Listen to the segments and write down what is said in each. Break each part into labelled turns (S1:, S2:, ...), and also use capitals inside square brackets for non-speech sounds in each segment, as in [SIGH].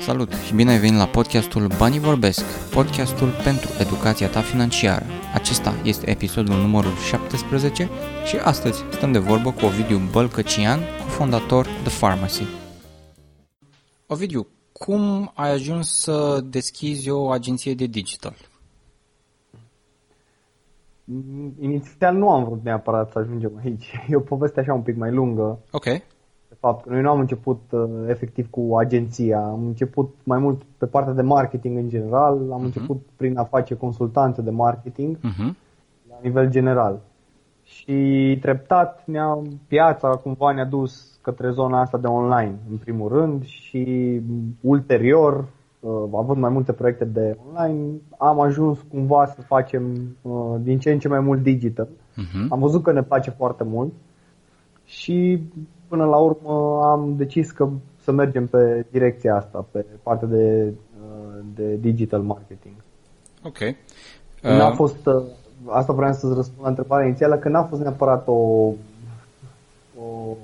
S1: Salut și bine ai venit la podcastul Banii Vorbesc, podcastul pentru educația ta financiară. Acesta este episodul numărul 17 și astăzi stăm de vorbă cu Ovidiu Bălcăcian, cofondator The Pharmacy. Ovidiu, cum ai ajuns să deschizi o agenție de digital?
S2: Inițial nu am vrut neapărat să ajungem aici. E o poveste așa un pic mai lungă.
S1: Ok.
S2: De fapt, noi nu am început uh, efectiv cu agenția, am început mai mult pe partea de marketing în general, am uh-huh. început prin a face consultanțe de marketing uh-huh. la nivel general. Și treptat ne-a, piața cumva ne-a dus către zona asta de online, în primul rând, și ulterior, uh, având mai multe proiecte de online, am ajuns cumva să facem uh, din ce în ce mai mult digital. Uh-huh. Am văzut că ne place foarte mult și până la urmă am decis că să mergem pe direcția asta, pe partea de, uh, de digital marketing.
S1: Ok.
S2: Uh... N-a fost, uh, asta vreau să-ți răspund la întrebarea inițială, că n-a fost neapărat o, o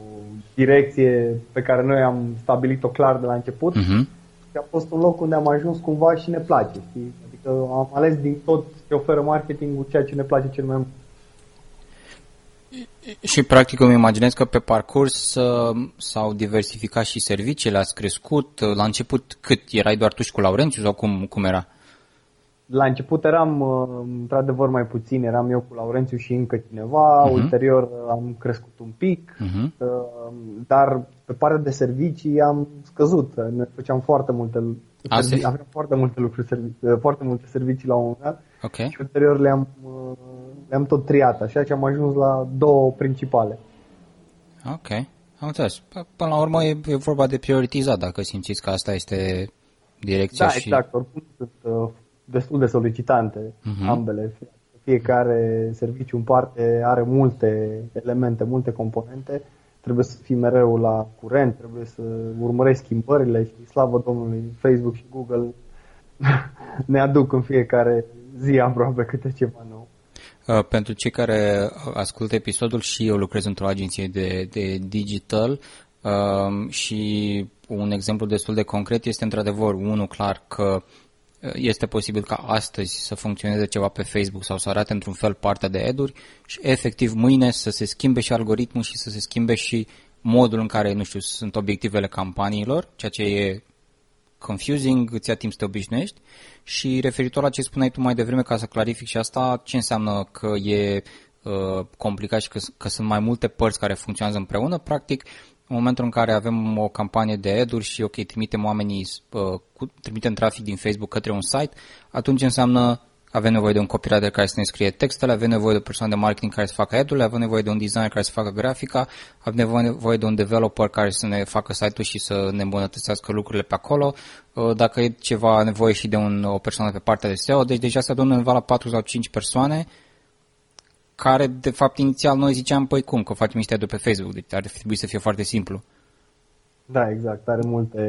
S2: direcție pe care noi am stabilit-o clar de la început, uh-huh. și a fost un loc unde am ajuns cumva și ne place. Știi? Adică am ales din tot ce oferă marketingul ceea ce ne place cel mai mult.
S1: Și practic îmi imaginez că pe parcurs uh, s-au diversificat și serviciile, ați crescut. La început cât? Erai doar tu și cu Laurențiu sau cum, cum era?
S2: La început eram uh, într-adevăr mai puțin, eram eu cu Laurențiu și încă cineva, uh-huh. ulterior uh, am crescut un pic, uh-huh. dar pe partea de servicii am scăzut, ne făceam foarte multe servicii, aveam foarte multe lucruri, foarte multe servicii la un moment dat
S1: okay.
S2: și ulterior le-am le-am tot triat, așa și am ajuns la două principale.
S1: Ok, am înțeles. Până la urmă e, e vorba de prioritizat, dacă simțiți că asta este direcția
S2: da,
S1: și...
S2: exact, oricum sunt uh, destul de solicitante uh-huh. ambele. Fiecare serviciu în parte are multe elemente, multe componente, trebuie să fii mereu la curent, trebuie să urmărești schimbările și slavă Domnului, Facebook și Google [LAUGHS] ne aduc în fiecare zi aproape câte ceva nou.
S1: Uh, pentru cei care ascultă episodul și eu lucrez într-o agenție de, de digital um, și un exemplu destul de concret este într-adevăr unul clar că uh, este posibil ca astăzi să funcționeze ceva pe Facebook sau să arate într-un fel partea de eduri și efectiv mâine să se schimbe și algoritmul și să se schimbe și modul în care, nu știu, sunt obiectivele campaniilor, ceea ce e confusing, îți ia timp să te obișnuiești. Și referitor la ce spuneai tu mai devreme, ca să clarific și asta, ce înseamnă că e uh, complicat și că, că sunt mai multe părți care funcționează împreună, practic, în momentul în care avem o campanie de ad și, ok, trimitem oamenii, uh, cu, trimitem trafic din Facebook către un site, atunci înseamnă avem nevoie de un copywriter care să ne scrie textele, avem nevoie de o persoană de marketing care să facă ad avem nevoie de un designer care să facă grafica, avem nevoie de un developer care să ne facă site-ul și să ne îmbunătățească lucrurile pe acolo, uh, dacă e ceva nevoie și de un, o persoană pe partea de SEO, deci deja se adună undeva la 4 sau 5 persoane care, de fapt, inițial noi ziceam, păi cum, că facem niște pe Facebook, deci ar trebui să fie foarte simplu.
S2: Da, exact, are multe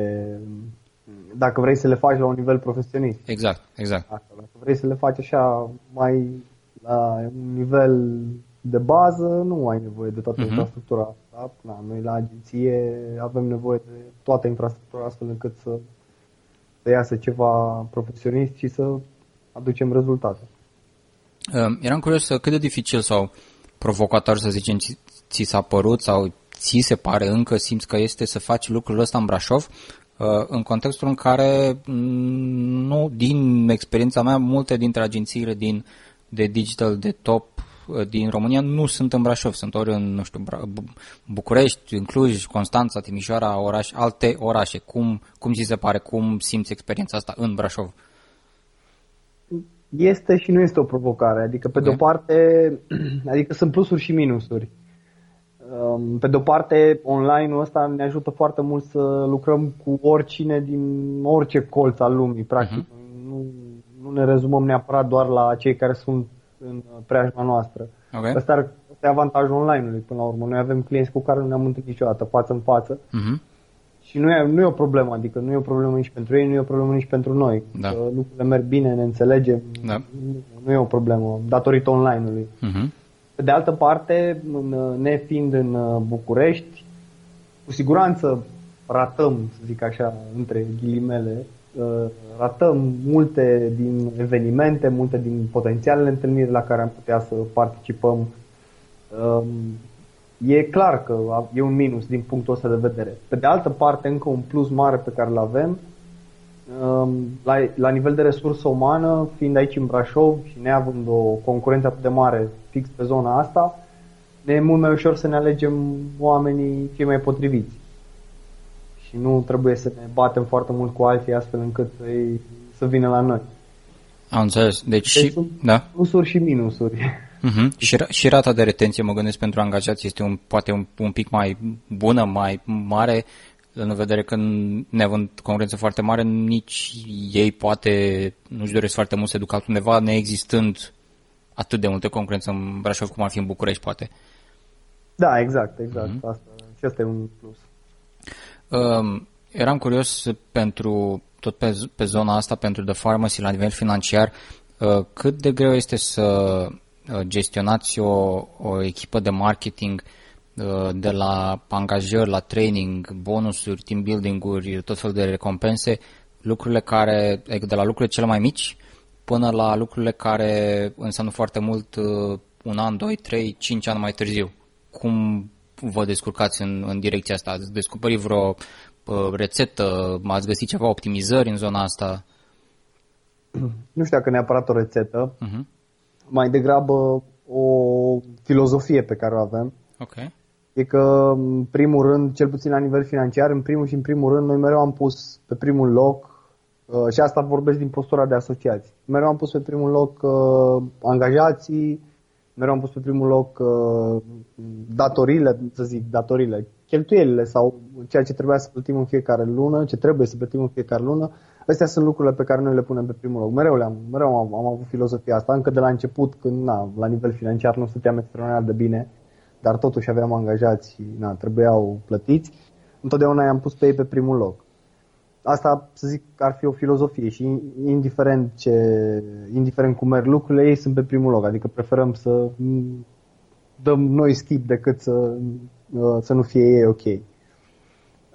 S2: dacă vrei să le faci la un nivel profesionist.
S1: Exact, exact.
S2: Asta, dacă vrei să le faci așa mai la un nivel de bază, nu ai nevoie de toată uh-huh. infrastructura asta. Da? Noi la agenție avem nevoie de toată infrastructura astfel încât să, să iasă ceva profesionist și să aducem rezultate.
S1: Uh, eram curios cât de dificil sau provocator, să zicem, ți, ți s-a părut sau ți se pare încă, simți că este să faci lucrul ăsta în Brașov, Uh, în contextul în care, mm, nu, din experiența mea, multe dintre agențiile din, de digital de top uh, din România nu sunt în Brașov, sunt ori în, nu știu, București, în Cluj, Constanța, Timișoara, oraș, alte orașe. Cum, cum ți se pare, cum simți experiența asta în Brașov?
S2: Este și nu este o provocare, adică pe okay. de o parte, [CLEARS THROAT] adică sunt plusuri și minusuri. Um, pe de o parte, online-ul ăsta ne ajută foarte mult să lucrăm cu oricine din orice colț al lumii, practic. Uh-huh. Nu, nu ne rezumăm neapărat doar la cei care sunt în preajma noastră. Okay. Asta, ar, asta e avantajul online-ului până la urmă. Noi avem clienți cu care nu ne-am întâlnit niciodată, față în față. Uh-huh. Și nu e, nu e o problemă, adică nu e o problemă nici pentru ei, nu e o problemă nici pentru noi. Da. lucrurile merg bine, ne înțelegem, da. nu, nu e o problemă datorită online-ului. Uh-huh. Pe de altă parte, nefiind în uh, București, cu siguranță ratăm, să zic așa, între ghilimele, uh, ratăm multe din evenimente, multe din potențialele întâlniri la care am putea să participăm. Um, e clar că e un minus din punctul ăsta de vedere. Pe de altă parte, încă un plus mare pe care îl avem, um, la, la nivel de resursă umană, fiind aici în Brașov și neavând o concurență atât de mare fix pe zona asta, ne e mult mai ușor să ne alegem oamenii cei mai potriviți. Și nu trebuie să ne batem foarte mult cu alții astfel încât ei să vină la noi.
S1: Am înțeles. Deci, deci și,
S2: sunt
S1: da?
S2: plusuri și minusuri.
S1: Uh-huh. [LAUGHS] Și, și rata de retenție, mă gândesc, pentru angajați este un, poate un, un pic mai bună, mai mare, în vedere că neavând concurență foarte mare, nici ei poate nu-și doresc foarte mult să ducă altundeva, neexistând atât de multe concurență în Brașov cum ar fi în București, poate.
S2: Da, exact, exact. Uh-huh. Asta, și asta e un plus.
S1: Um, eram curios pentru tot pe, pe zona asta, pentru The Pharmacy la nivel financiar, uh, cât de greu este să uh, gestionați o, o echipă de marketing uh, de la angajări, la training, bonusuri, team building-uri, tot felul de recompense, lucrurile care, adică de la lucrurile cele mai mici până la lucrurile care înseamnă foarte mult un an, doi, trei, cinci ani mai târziu. Cum vă descurcați în, în direcția asta? Ați descoperit vreo uh, rețetă? Ați găsit ceva optimizări în zona asta?
S2: Nu știu dacă neapărat o rețetă, uh-huh. mai degrabă o filozofie pe care o avem.
S1: Okay.
S2: E că, în primul rând, cel puțin la nivel financiar, în primul și în primul rând, noi mereu am pus pe primul loc, uh, și asta vorbesc din postura de asociații, mereu am pus pe primul loc uh, angajații, mereu am pus pe primul loc uh, datorile, să zic, datorile, cheltuielile sau ceea ce trebuia să plătim în fiecare lună, ce trebuie să plătim în fiecare lună. Astea sunt lucrurile pe care noi le punem pe primul loc. Mereu, le-am, mereu am, am avut filozofia asta, încă de la început, când na, la nivel financiar nu stăteam extraordinar de bine, dar totuși aveam angajați și na, trebuiau plătiți. Întotdeauna i-am pus pe ei pe primul loc asta, să zic, ar fi o filozofie și indiferent, ce, indiferent cum merg lucrurile, ei sunt pe primul loc. Adică preferăm să dăm noi skip decât să, uh, să nu fie ei ok.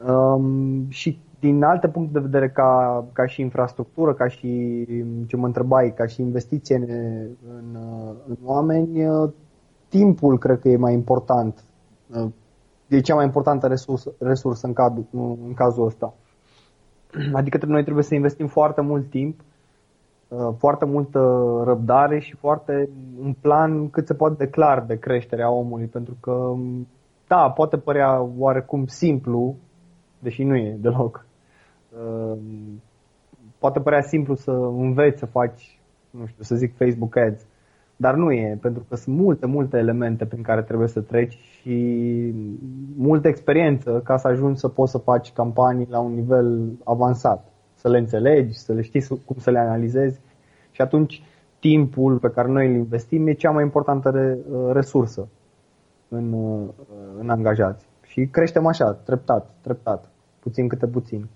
S2: Um, și din alte puncte de vedere, ca, ca și infrastructură, ca și ce mă întrebai, ca și investiție în, în, în oameni, uh, timpul cred că e mai important. Uh, e cea mai importantă resursă, resursă în, cad, în cazul ăsta. [CLEARS THROAT] Adică noi trebuie să investim foarte mult timp, uh, foarte multă răbdare și foarte un plan cât se poate de clar de creștere a omului, pentru că, da, poate părea oarecum simplu, deși nu e deloc. Uh, poate părea simplu să înveți să faci, nu știu, să zic Facebook Ads, dar nu e, pentru că sunt multe, multe elemente prin care trebuie să treci și multă experiență ca să ajungi să poți să faci campanii la un nivel avansat, să le înțelegi, să le știi cum să le analizezi și atunci timpul pe care noi îl investim e cea mai importantă resursă în, în angajați. Și creștem așa, treptat, treptat, puțin câte puțin.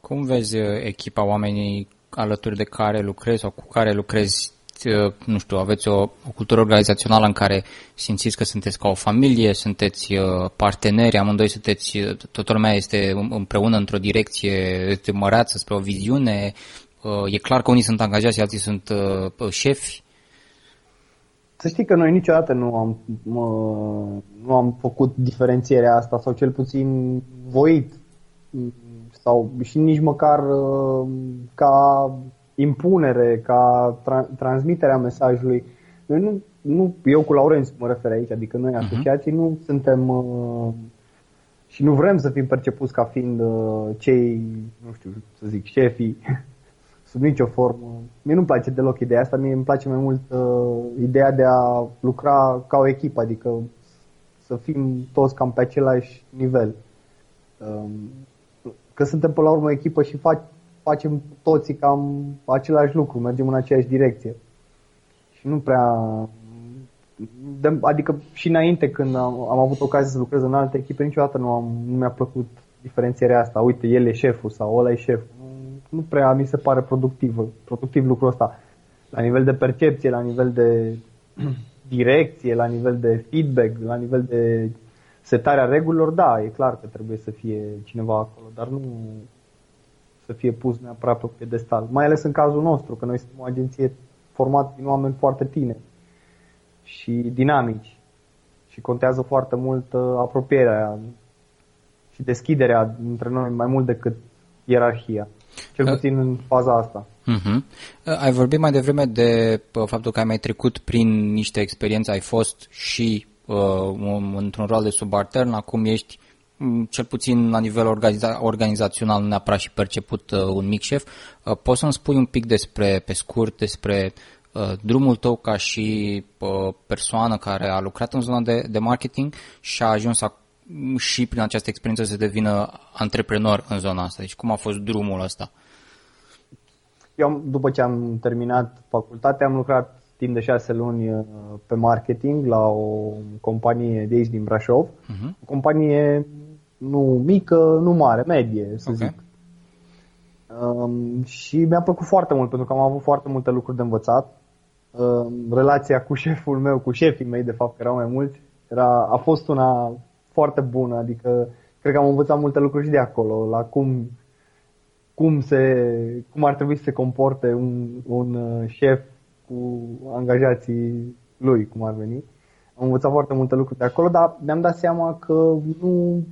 S1: Cum vezi echipa oamenii alături de care lucrezi sau cu care lucrezi Uh, nu știu, aveți o, o cultură organizațională în care simțiți că sunteți ca o familie, sunteți uh, parteneri, amândoi sunteți, uh, toată lumea este împreună într-o direcție, este măreață spre o viziune, e clar că unii sunt angajați, alții sunt șefi.
S2: Să știi că noi niciodată nu am, mă, nu am făcut diferențierea asta sau cel puțin voit sau și nici măcar ca impunere, ca tra- transmiterea mesajului. Noi nu, nu, eu cu Laurențiu mă refer aici, adică noi mhm. asociații uh-huh. nu suntem uh, și nu vrem să fim percepuți ca fiind uh, cei, nu știu, să zic, șefii [LAUGHS] sub nicio formă. Mie nu-mi place deloc ideea asta, mie îmi place mai mult uh, ideea de a lucra ca o echipă, adică să fim toți cam pe același nivel. Uh, că suntem până la urmă o echipă și fac, facem toții cam același lucru, mergem în aceeași direcție. Și nu prea... Adică și înainte când am, am avut ocazia să lucrez în alte echipe, niciodată nu, am, nu mi-a plăcut diferențierea asta. Uite, el e șeful sau ăla e șeful. Nu prea mi se pare productiv, productiv lucrul ăsta. La nivel de percepție, la nivel de [CLEARS THROAT] direcție, la nivel de feedback, la nivel de setarea regulilor, da, e clar că trebuie să fie cineva acolo, dar nu să fie pus neapărat pe pedestal. Mai ales în cazul nostru, că noi suntem o agenție formată din oameni foarte tineri și dinamici și contează foarte mult uh, apropierea și deschiderea între noi mai mult decât ierarhia. Cel uh. puțin în faza asta.
S1: Uh-huh. Ai vorbit mai devreme de uh, faptul că ai mai trecut prin niște experiențe, ai fost și uh, într-un rol de subaltern, acum ești mm, cel puțin la nivel organiza- organizațional, nu neapărat și perceput uh, un mic șef. Uh, poți să-mi spui un pic despre, pe scurt, despre uh, drumul tău ca și uh, persoană care a lucrat în zona de, de marketing și a ajuns a, și prin această experiență să devină antreprenor în zona asta. Deci cum a fost drumul ăsta?
S2: Eu, după ce am terminat facultatea, am lucrat timp de șase luni uh, pe marketing la o companie de aici din Brașov. Uh-huh. O companie nu mică, nu mare, medie, să okay. zic. Um, și mi-a plăcut foarte mult pentru că am avut foarte multe lucruri de învățat. Um, relația cu șeful meu, cu șefii mei, de fapt, că erau mai mulți, era, a fost una foarte bună, adică cred că am învățat multe lucruri și de acolo, la cum, cum, se, cum ar trebui să se comporte un, un uh, șef cu angajații lui, cum ar veni. Am învățat foarte multe lucruri de acolo, dar mi-am dat seama că nu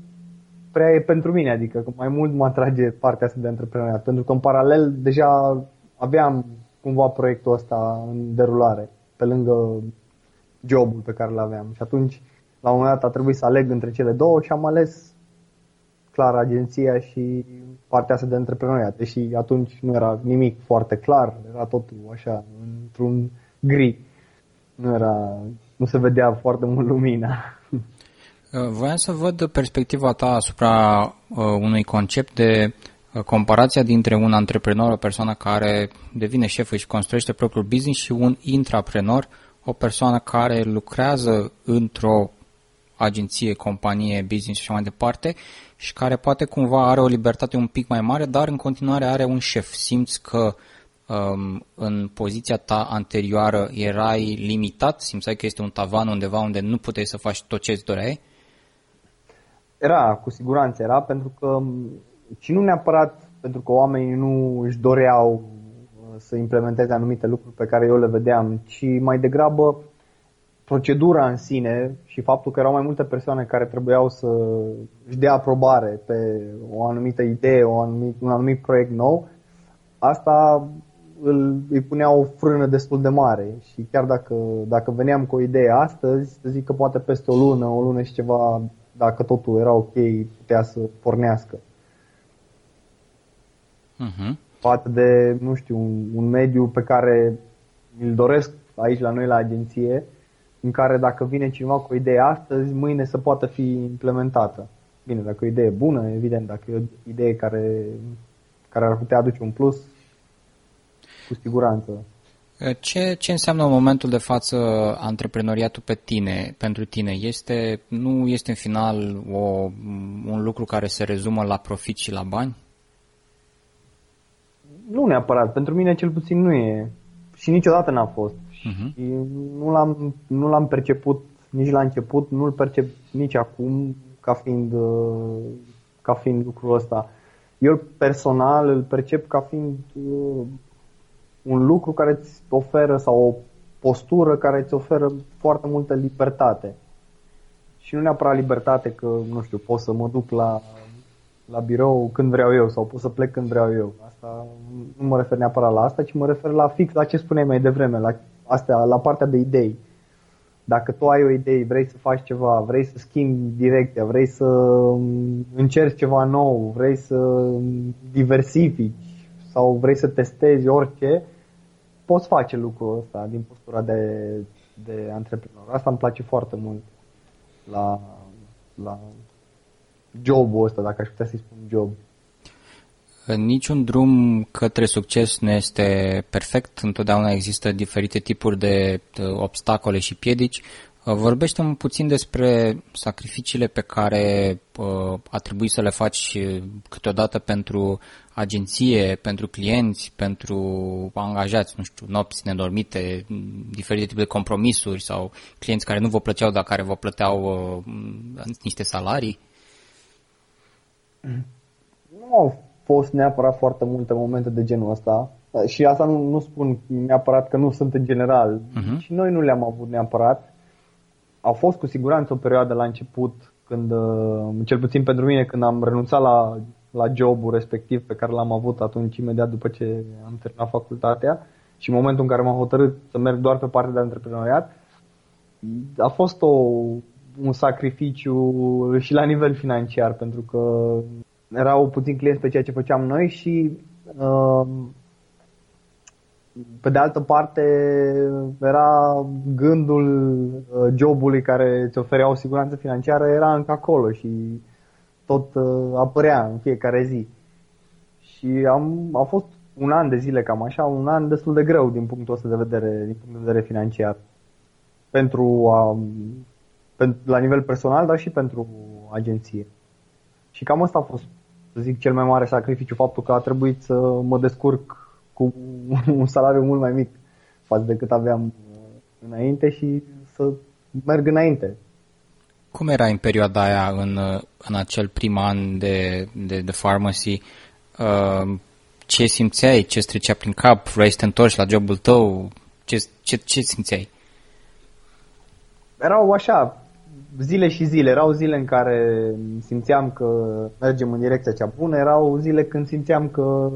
S2: prea e pentru mine, adică că mai mult mă atrage partea asta de antreprenoriat, pentru că în paralel deja aveam cumva proiectul ăsta în derulare, pe lângă jobul pe care îl aveam. Și atunci, la un moment dat, a trebuit să aleg între cele două și am ales clar agenția și partea asta de antreprenoriat. Deși atunci nu era nimic foarte clar, era totul așa, într-un gri. Nu era, nu se vedea foarte mult lumina. [LAUGHS]
S1: Uh, voiam să văd perspectiva ta asupra uh, unui concept de uh, comparația dintre un antreprenor, o persoană care devine șef și construiește propriul business și un intraprenor, o persoană care lucrează într-o agenție, companie, business și așa mai departe și care poate cumva are o libertate un pic mai mare, dar în continuare are un șef. Simți că um, în poziția ta anterioară erai limitat? Simțai că este un tavan undeva unde nu puteai să faci tot ce îți doreai?
S2: Era, cu siguranță era, pentru că și nu neapărat pentru că oamenii nu își doreau uh, să implementeze anumite lucruri pe care eu le vedeam, ci mai degrabă procedura în sine și faptul că erau mai multe persoane care trebuiau să își dea aprobare pe o anumită idee, o anumit, un anumit proiect nou, asta îl, îi punea o frână destul de mare. Și chiar dacă, dacă veneam cu o idee astăzi, să zic că poate peste o lună, o lună și ceva, dacă totul era ok, putea să pornească. Uh-huh. Față de, nu știu, un, un mediu pe care îl doresc aici la noi la agenție, în care dacă vine cineva cu o idee astăzi, mâine să poată fi implementată. Bine, dacă e o idee bună, evident, dacă e o idee care, care ar putea aduce un plus, cu siguranță.
S1: Ce, ce înseamnă în momentul de față antreprenoriatul pe tine, pentru tine? Este, nu este în final o, un lucru care se rezumă la profit și la bani?
S2: Nu neapărat. Pentru mine cel puțin nu e. Și niciodată n-a fost. Uh-huh. Și nu l-am, nu l-am perceput nici la început, nu-l percep nici acum ca fiind, uh, ca fiind lucrul ăsta. Eu personal îl percep ca fiind uh, un lucru care îți oferă sau o postură care îți oferă foarte multă libertate. Și nu neapărat libertate că, nu știu, pot să mă duc la, la birou când vreau eu sau pot să plec când vreau eu. Asta nu mă refer neapărat la asta, ci mă refer la fix la ce spuneai mai devreme, la astea, la partea de idei. Dacă tu ai o idee, vrei să faci ceva, vrei să schimbi direcția, vrei să încerci ceva nou, vrei să diversifici sau vrei să testezi orice, poți face lucrul ăsta din postura de, de antreprenor. Asta îmi place foarte mult la, la jobul ăsta, dacă aș putea să-i spun job.
S1: Niciun drum către succes nu este perfect, întotdeauna există diferite tipuri de obstacole și piedici. Vorbește-mi puțin despre sacrificiile pe care uh, a trebuit să le faci câteodată pentru agenție, pentru clienți, pentru angajați, nu știu, nopți nedormite, diferite tipuri de compromisuri sau clienți care nu vă plăceau, dar care vă plăteau uh, niște salarii?
S2: Nu au fost neapărat foarte multe momente de genul ăsta și asta nu, nu spun neapărat că nu sunt în general, uh-huh. și noi nu le-am avut neapărat. Au fost cu siguranță o perioadă la început, când, uh, cel puțin pentru mine, când am renunțat la la jobul respectiv pe care l-am avut atunci imediat după ce am terminat facultatea și în momentul în care m-am hotărât să merg doar pe partea de antreprenoriat, a fost o, un sacrificiu și la nivel financiar, pentru că erau puțin clienți pe ceea ce făceam noi și uh, pe de altă parte era gândul uh, jobului care îți oferea o siguranță financiară era încă acolo și tot uh, apărea în fiecare zi. Și am, a fost un an de zile cam așa, un an destul de greu din punctul ăsta de vedere, din punct de vedere financiar. Pentru a, pentru, la nivel personal, dar și pentru agenție. Și cam asta a fost, să zic, cel mai mare sacrificiu, faptul că a trebuit să mă descurc cu un salariu mult mai mic față de cât aveam uh, înainte și să merg înainte.
S1: Cum era în perioada aia, în, în acel prim an de, de, de pharmacy? Uh, ce simțeai? Ce trecea prin cap? Vrei să te întorci la jobul tău? Ce, ce, ce simțeai?
S2: Erau așa, zile și zile. Erau zile în care simțeam că mergem în direcția cea bună, erau zile când simțeam că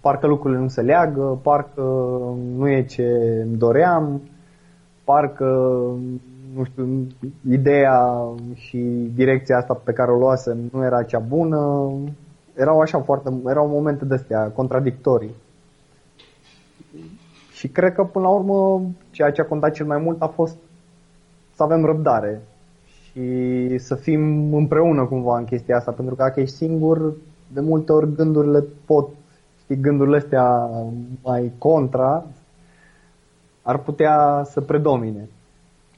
S2: parcă lucrurile nu se leagă, parcă nu e ce îmi doream, parcă nu știu, ideea și direcția asta pe care o luase nu era cea bună. Erau așa foarte, erau momente de astea contradictorii. Și cred că până la urmă ceea ce a contat cel mai mult a fost să avem răbdare și să fim împreună cumva în chestia asta, pentru că dacă ești singur, de multe ori gândurile pot, știi, gândurile astea mai contra ar putea să predomine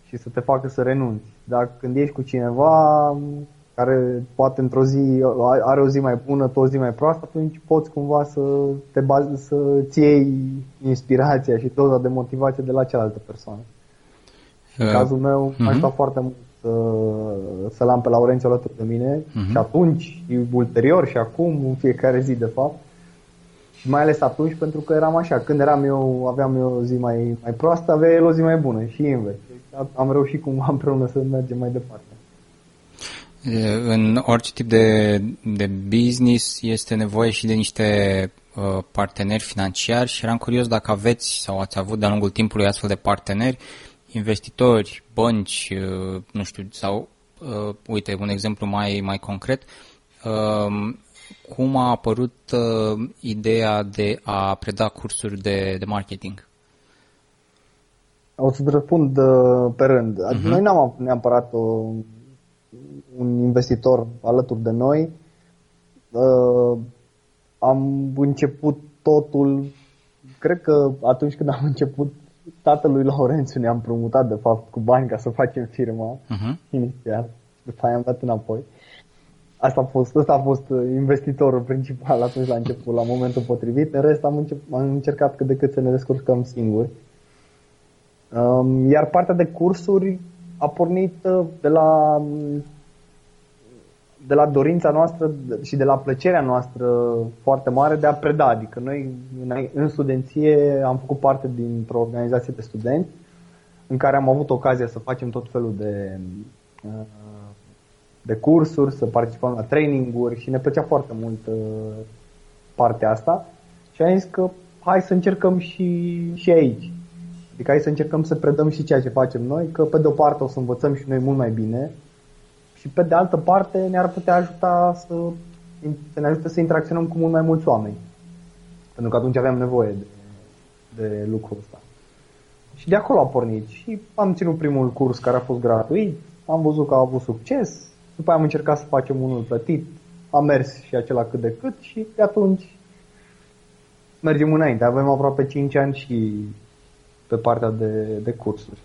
S2: și să te facă să renunți. Dar când ești cu cineva care poate într-o zi are o zi mai bună, tot o zi mai proastă, atunci poți cumva să te bazi, să-ți iei inspirația și doza de motivație de la cealaltă persoană. Uh, în cazul meu, uh-huh. aș sta foarte mult să, să-l am pe Laurențiu alături de mine uh-huh. și atunci, și ulterior și acum, în fiecare zi de fapt, și mai ales atunci pentru că eram așa, când eram eu, aveam eu o zi mai, mai proastă, avea el o zi mai bună și invers. Am reușit cumva împreună să mergem mai departe.
S1: În orice tip de, de business este nevoie și de niște uh, parteneri financiari și eram curios dacă aveți sau ați avut de-a lungul timpului astfel de parteneri, investitori, bănci, uh, nu știu, sau, uh, uite, un exemplu mai, mai concret, uh, cum a apărut uh, ideea de a preda cursuri de, de marketing?
S2: O să-ți răspund uh, pe rând. Uh-huh. Noi n-am avut neapărat o, un investitor alături de noi. Uh, am început totul, cred că atunci când am început, tatălui Laurențiu ne-am promutat de fapt cu bani ca să facem firma uh-huh. inițial. După aia am dat înapoi. Asta a fost, asta a fost investitorul principal atunci la început, la momentul potrivit. În rest am, încep, am încercat cât de cât să ne descurcăm singuri. Iar partea de cursuri a pornit uh, de la, de la dorința noastră și de la plăcerea noastră foarte mare de a preda. Adică noi în studenție am făcut parte dintr-o organizație de studenți în care am avut ocazia să facem tot felul de, uh, de cursuri, să participăm la traininguri și ne plăcea foarte mult uh, partea asta și am zis că hai să încercăm și, și aici. Adică hai să încercăm să predăm și ceea ce facem noi, că pe de o parte o să învățăm și noi mult mai bine și pe de altă parte ne-ar putea ajuta să, să ne ajute să interacționăm cu mult mai mulți oameni. Pentru că atunci aveam nevoie de, de lucrul ăsta. Și de acolo a pornit. Și am ținut primul curs care a fost gratuit, am văzut că a avut succes, după aia am încercat să facem unul plătit, a mers și acela cât de cât și de atunci mergem înainte. Avem aproape 5 ani și pe partea de, de cursuri.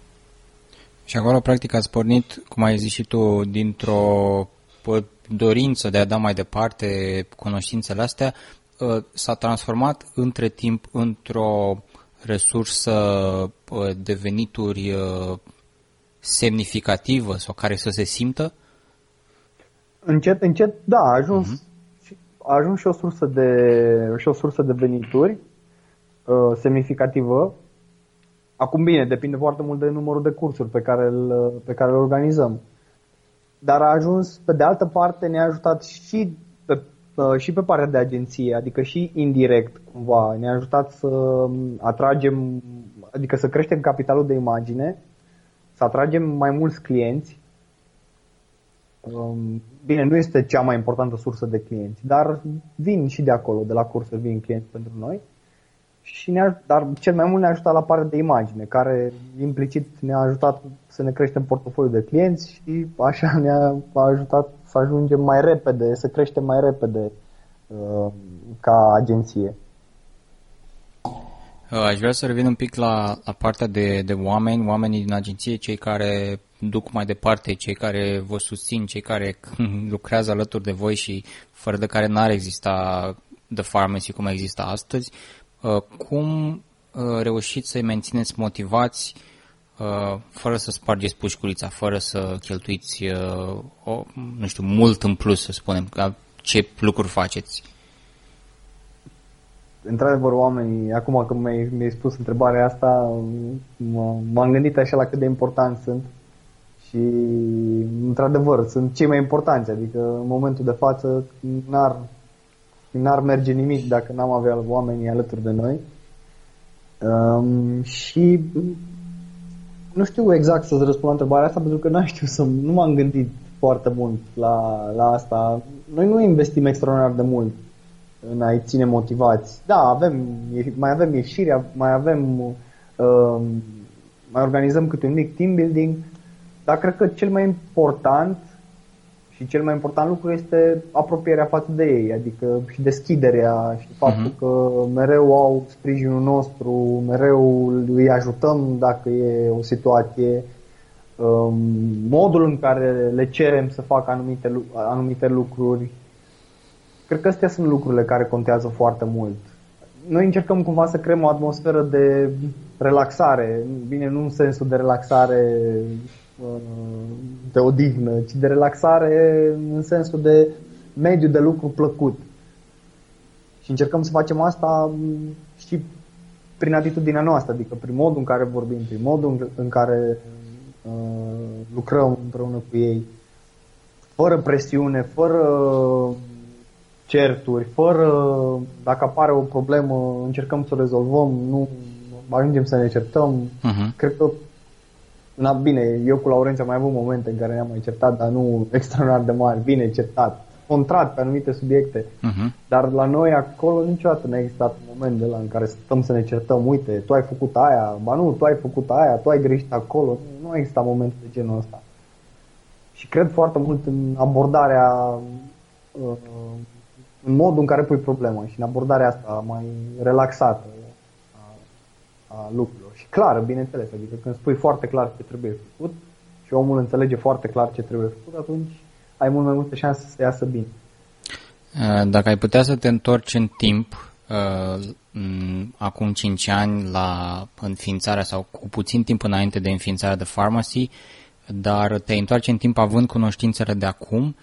S1: Și acolo, practic, ați pornit, cum ai zis și tu, dintr-o dorință de a da mai departe cunoștințele astea, ă, s-a transformat între timp într-o resursă ă, de venituri ă, semnificativă sau care să se simtă?
S2: Încet, încet, da, a ajuns, uh-huh. a ajuns și o sursă de, și o sursă de venituri uh, semnificativă. Acum bine, depinde foarte mult de numărul de cursuri pe care îl, pe care îl organizăm. Dar a ajuns, pe de altă parte, ne-a ajutat și pe, uh, și pe partea de agenție, adică și indirect cumva. Ne-a ajutat să atragem, adică să creștem capitalul de imagine, să atragem mai mulți clienți Um, bine, nu este cea mai importantă sursă de clienți, dar vin și de acolo, de la cursuri vin clienți pentru noi. Și ne dar cel mai mult ne-a ajutat la partea de imagine, care implicit ne-a ajutat să ne creștem portofoliul de clienți și așa [LAUGHS] ne-a ajutat să ajungem mai repede, să creștem mai repede uh, ca agenție.
S1: Uh, aș vrea să revin un pic la, la partea de, de oameni, oamenii din agenție, cei care duc mai departe, cei care vă susțin, cei care [LAUGHS] lucrează alături de voi și fără de care n-ar exista The Pharmacy cum există astăzi. Uh, cum uh, reușiți să-i mențineți motivați fără să spargeți pușculița, fără să cheltuiți, o, nu știu, mult în plus, să spunem, ce lucruri faceți?
S2: într-adevăr, oamenii, acum când mi-ai, mi spus întrebarea asta, m-am gândit așa la cât de important sunt și, într-adevăr, sunt cei mai importanți, adică în momentul de față n-ar, n-ar merge nimic dacă n-am avea oamenii alături de noi. Um, și nu știu exact să-ți răspund la întrebarea asta pentru că n-am știu să, nu m-am gândit foarte mult la, la asta. Noi nu investim extraordinar de mult în a-i ține motivați. Da, avem, mai avem ieșirea, mai avem, uh, mai organizăm câte un mic team building, dar cred că cel mai important și cel mai important lucru este apropierea față de ei, adică și deschiderea și faptul uh-huh. că mereu au sprijinul nostru, mereu îi ajutăm dacă e o situație, um, modul în care le cerem să facă anumite, anumite lucruri, Cred că astea sunt lucrurile care contează foarte mult. Noi încercăm cumva să creăm o atmosferă de relaxare, bine, nu în sensul de relaxare uh, de odihnă, ci de relaxare în sensul de mediu de lucru plăcut. Și încercăm să facem asta și prin atitudinea noastră, adică prin modul în care vorbim, prin modul în care uh, lucrăm împreună cu ei, fără presiune, fără certuri, fără, dacă apare o problemă, încercăm să o rezolvăm, nu ajungem să ne certăm. Uh-huh. Cred că, na, bine, eu cu Laurențiu am mai avut momente în care ne-am mai certat, dar nu extraordinar de mari, bine certat, contrat pe anumite subiecte, uh-huh. dar la noi acolo niciodată nu a existat un moment de la în care stăm să ne certăm, uite, tu ai făcut aia, ba nu, tu ai făcut aia, tu ai greșit acolo, nu a existat momente de genul ăsta. Și cred foarte mult în abordarea uh, în modul în care pui problema și în abordarea asta mai relaxată a, a lucrurilor. Și clară, bineînțeles, adică când spui foarte clar ce trebuie făcut și omul înțelege foarte clar ce trebuie făcut, atunci ai mult mai multe șanse să iasă bine.
S1: Uh, dacă ai putea să te întorci în timp, uh, acum 5 ani la înființarea sau cu puțin timp înainte de înființarea de Pharmacy, dar te întoarce în timp având cunoștințele de acum,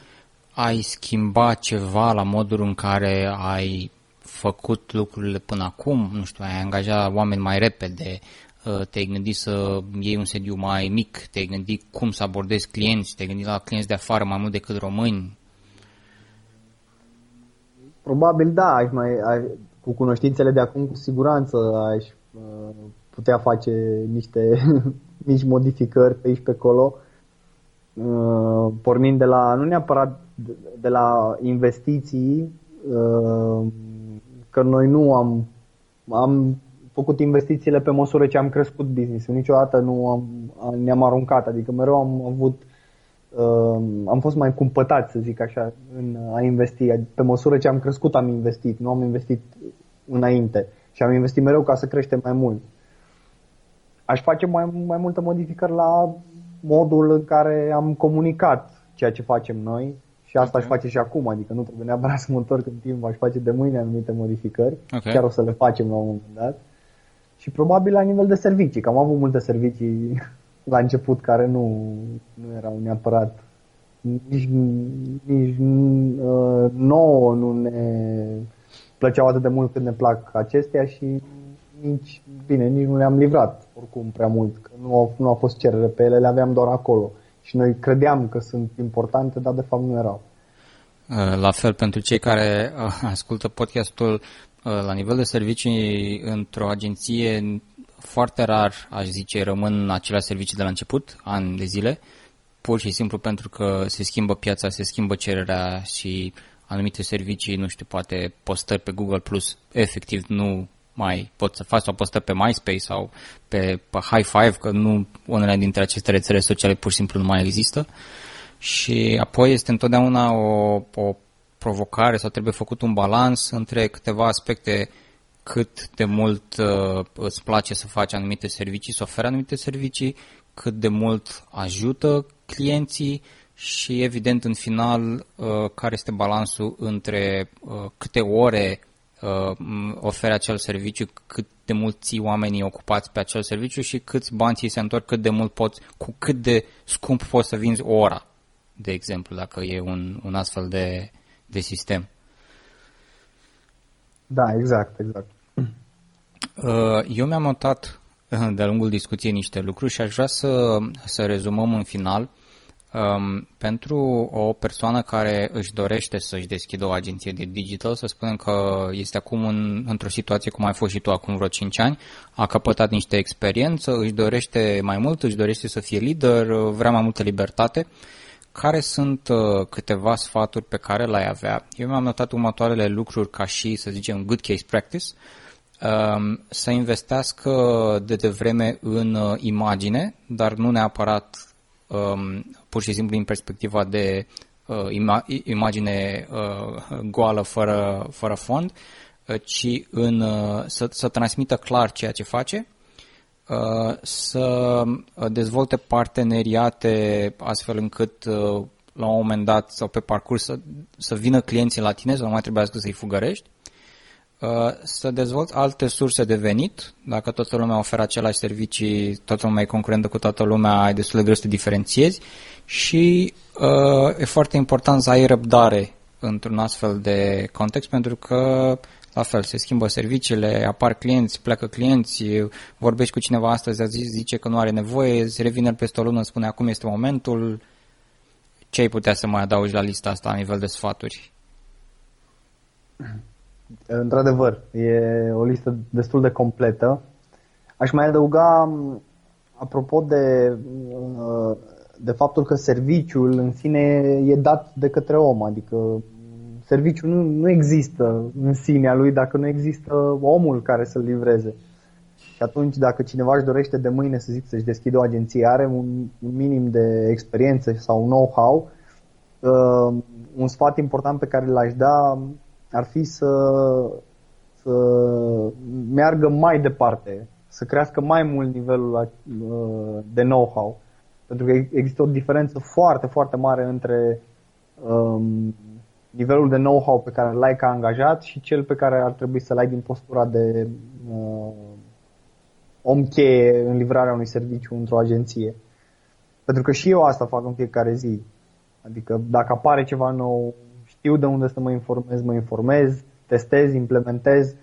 S1: ai schimba ceva la modul în care ai făcut lucrurile până acum? Nu știu, ai angajat oameni mai repede, uh, te-ai gândit să iei un sediu mai mic, te-ai gândit cum să abordezi clienți, te-ai gândit la clienți de afară mai mult decât români?
S2: Probabil da, aș mai, aș, cu cunoștințele de acum cu siguranță aș uh, putea face niște [LAUGHS] mici modificări pe aici pe acolo, uh, pornind de la, nu neapărat de la investiții, uh, că noi nu am, am făcut investițiile pe măsură ce am crescut business Niciodată nu am, ne-am aruncat, adică mereu am avut uh, am fost mai cumpătați, să zic așa, în a investi. Pe măsură ce am crescut, am investit, nu am investit înainte și am investit mereu ca să creștem mai mult. Aș face mai, mai multe modificări la modul în care am comunicat ceea ce facem noi și asta okay. aș face și acum, adică nu trebuie neapărat să mă întorc în timp, aș face de mâine anumite modificări, okay. chiar o să le facem la un moment dat. Și probabil la nivel de servicii, că am avut multe servicii la început care nu, nu erau neapărat nici, nici uh, nouă nu ne plăceau atât de mult cât ne plac acestea și nici, bine, nici nu le-am livrat oricum prea mult, că nu a, nu a fost cerere pe ele, le aveam doar acolo. Și noi credeam că sunt importante, dar de fapt nu erau.
S1: Uh, la fel, pentru cei care uh, ascultă podcastul, uh, la nivel de servicii într-o agenție, foarte rar, aș zice, rămân aceleași servicii de la început, ani de zile, pur și simplu pentru că se schimbă piața, se schimbă cererea și anumite servicii, nu știu, poate postări pe Google Plus, efectiv nu mai poți să faci sau postări pe MySpace sau pe, pe High Five, că nu unele dintre aceste rețele sociale pur și simplu nu mai există. Și apoi este întotdeauna o, o provocare sau trebuie făcut un balans între câteva aspecte cât de mult uh, îți place să faci anumite servicii, să oferi anumite servicii, cât de mult ajută clienții și evident în final uh, care este balansul între uh, câte ore uh, oferi acel serviciu, cât de mult ții oamenii ocupați pe acel serviciu și câți bani ți se întorc, cât de mult poți, cu cât de scump poți să vinzi o ora, de exemplu, dacă e un, un astfel de, de sistem.
S2: Da, exact, exact.
S1: Uh, eu mi-am notat uh, de-a lungul discuției niște lucruri și aș vrea să, să rezumăm în final Um, pentru o persoană care își dorește să-și deschidă o agenție de digital, să spunem că este acum în, într-o situație cum ai fost și tu acum vreo 5 ani, a căpătat niște experiență, își dorește mai mult, își dorește să fie lider, vrea mai multă libertate, care sunt uh, câteva sfaturi pe care le-ai avea? Eu mi-am notat următoarele lucruri ca și, să zicem, good case practice, um, să investească de devreme în uh, imagine, dar nu neapărat um, pur și simplu din perspectiva de uh, ima- imagine uh, goală fără, fără fond, uh, ci în, uh, să, să transmită clar ceea ce face, uh, să dezvolte parteneriate astfel încât uh, la un moment dat sau pe parcurs să, să vină clienții la tine, să nu mai trebuiască să-i fugărești, Uh, să dezvolți alte surse de venit. Dacă toată lumea oferă același servicii, toată lumea e concurentă cu toată lumea, ai destul de greu să te diferențiezi și uh, e foarte important să ai răbdare într-un astfel de context pentru că la fel, se schimbă serviciile, apar clienți, pleacă clienți, vorbești cu cineva astăzi, azi zice că nu are nevoie, îți revine peste o lună, spune acum este momentul. Ce ai putea să mai adaugi la lista asta la nivel de sfaturi?
S2: Într-adevăr, e o listă destul de completă. Aș mai adăuga, apropo de, de faptul că serviciul în sine e dat de către om, adică serviciul nu, nu există în sinea lui dacă nu există omul care să-l livreze. Și atunci dacă cineva își dorește de mâine să zic să-și deschide o agenție, are un, un minim de experiență sau know-how, uh, un sfat important pe care l-aș da ar fi să, să meargă mai departe, să crească mai mult nivelul uh, de know-how. Pentru că există o diferență foarte, foarte mare între um, nivelul de know-how pe care îl ai ca angajat și cel pe care ar trebui să-l ai din postura de uh, om cheie în livrarea unui serviciu într-o agenție. Pentru că și eu asta fac în fiecare zi. Adică dacă apare ceva nou, știu de unde să mă informez, mă informez, testez, implementez.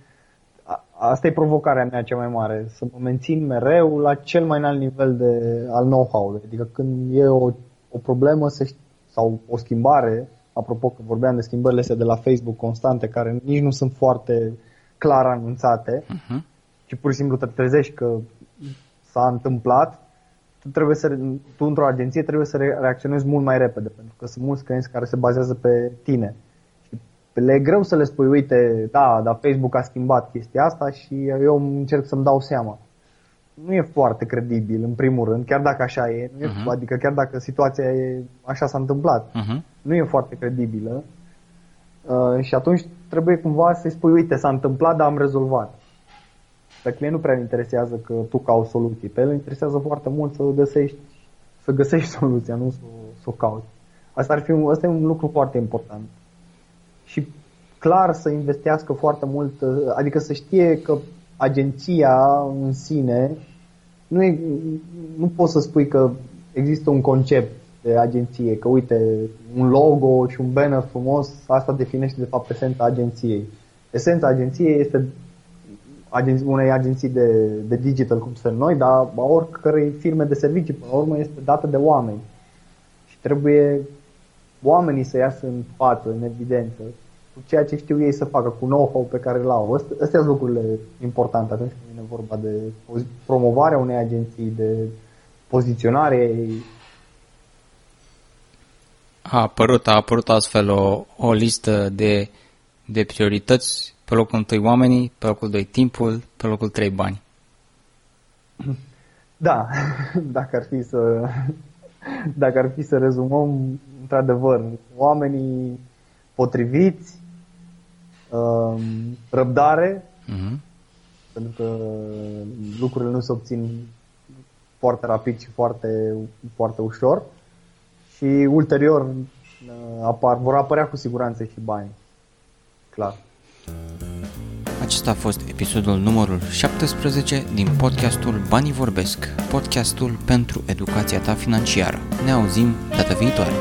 S2: Asta e provocarea mea cea mai mare, să mă mențin mereu la cel mai înalt nivel de, al know-how-ului. Adică când e o, o problemă să știu, sau o schimbare, apropo că vorbeam de schimbările astea de la Facebook constante, care nici nu sunt foarte clar anunțate, uh-huh. ci pur și simplu te trezești că s-a întâmplat tu trebuie să, tu într-o agenție trebuie să reacționezi mult mai repede, pentru că sunt mulți clienți care se bazează pe tine. Și le e greu să le spui, uite, da, dar Facebook a schimbat chestia asta și eu încerc să-mi dau seama. Nu e foarte credibil, în primul rând, chiar dacă așa e, nu e uh-huh. adică chiar dacă situația e așa s-a întâmplat, uh-huh. nu e foarte credibilă. Uh, și atunci trebuie cumva să-i spui, uite, s-a întâmplat, dar am rezolvat. Pe client nu prea interesează că tu cauți soluții. Pe el interesează foarte mult să găsești să găsești [LAUGHS] soluția, nu să, să o cauți. Asta, ar fi un, asta e un lucru foarte important. Și clar să investească foarte mult, adică să știe că agenția în sine nu, e, nu poți să spui că există un concept de agenție, că uite, un logo și un banner frumos, asta definește de fapt esența agenției. Esența agenției este agenți, unei agenții de, de digital, cum sunt noi, dar a oricărei firme de servicii, până la urmă, este dată de oameni. Și trebuie oamenii să iasă în față, în evidență, cu ceea ce știu ei să facă, cu know-how pe care îl au. Astea sunt lucrurile importante atunci când vine vorba de promovarea unei agenții, de poziționare ei.
S1: A apărut, a apărut astfel o, o listă de, de priorități pe locul întâi oamenii, pe locul doi timpul, pe locul trei bani.
S2: Da, [LAUGHS] dacă ar fi să, dacă ar fi să rezumăm, într-adevăr, oamenii potriviți, um, răbdare, uh-huh. pentru că lucrurile nu se obțin foarte rapid și foarte, foarte ușor și ulterior uh, apar, vor apărea cu siguranță și bani. Clar.
S1: Acesta a fost episodul numărul 17 din podcastul Banii Vorbesc, podcastul pentru educația ta financiară. Ne auzim data viitoare!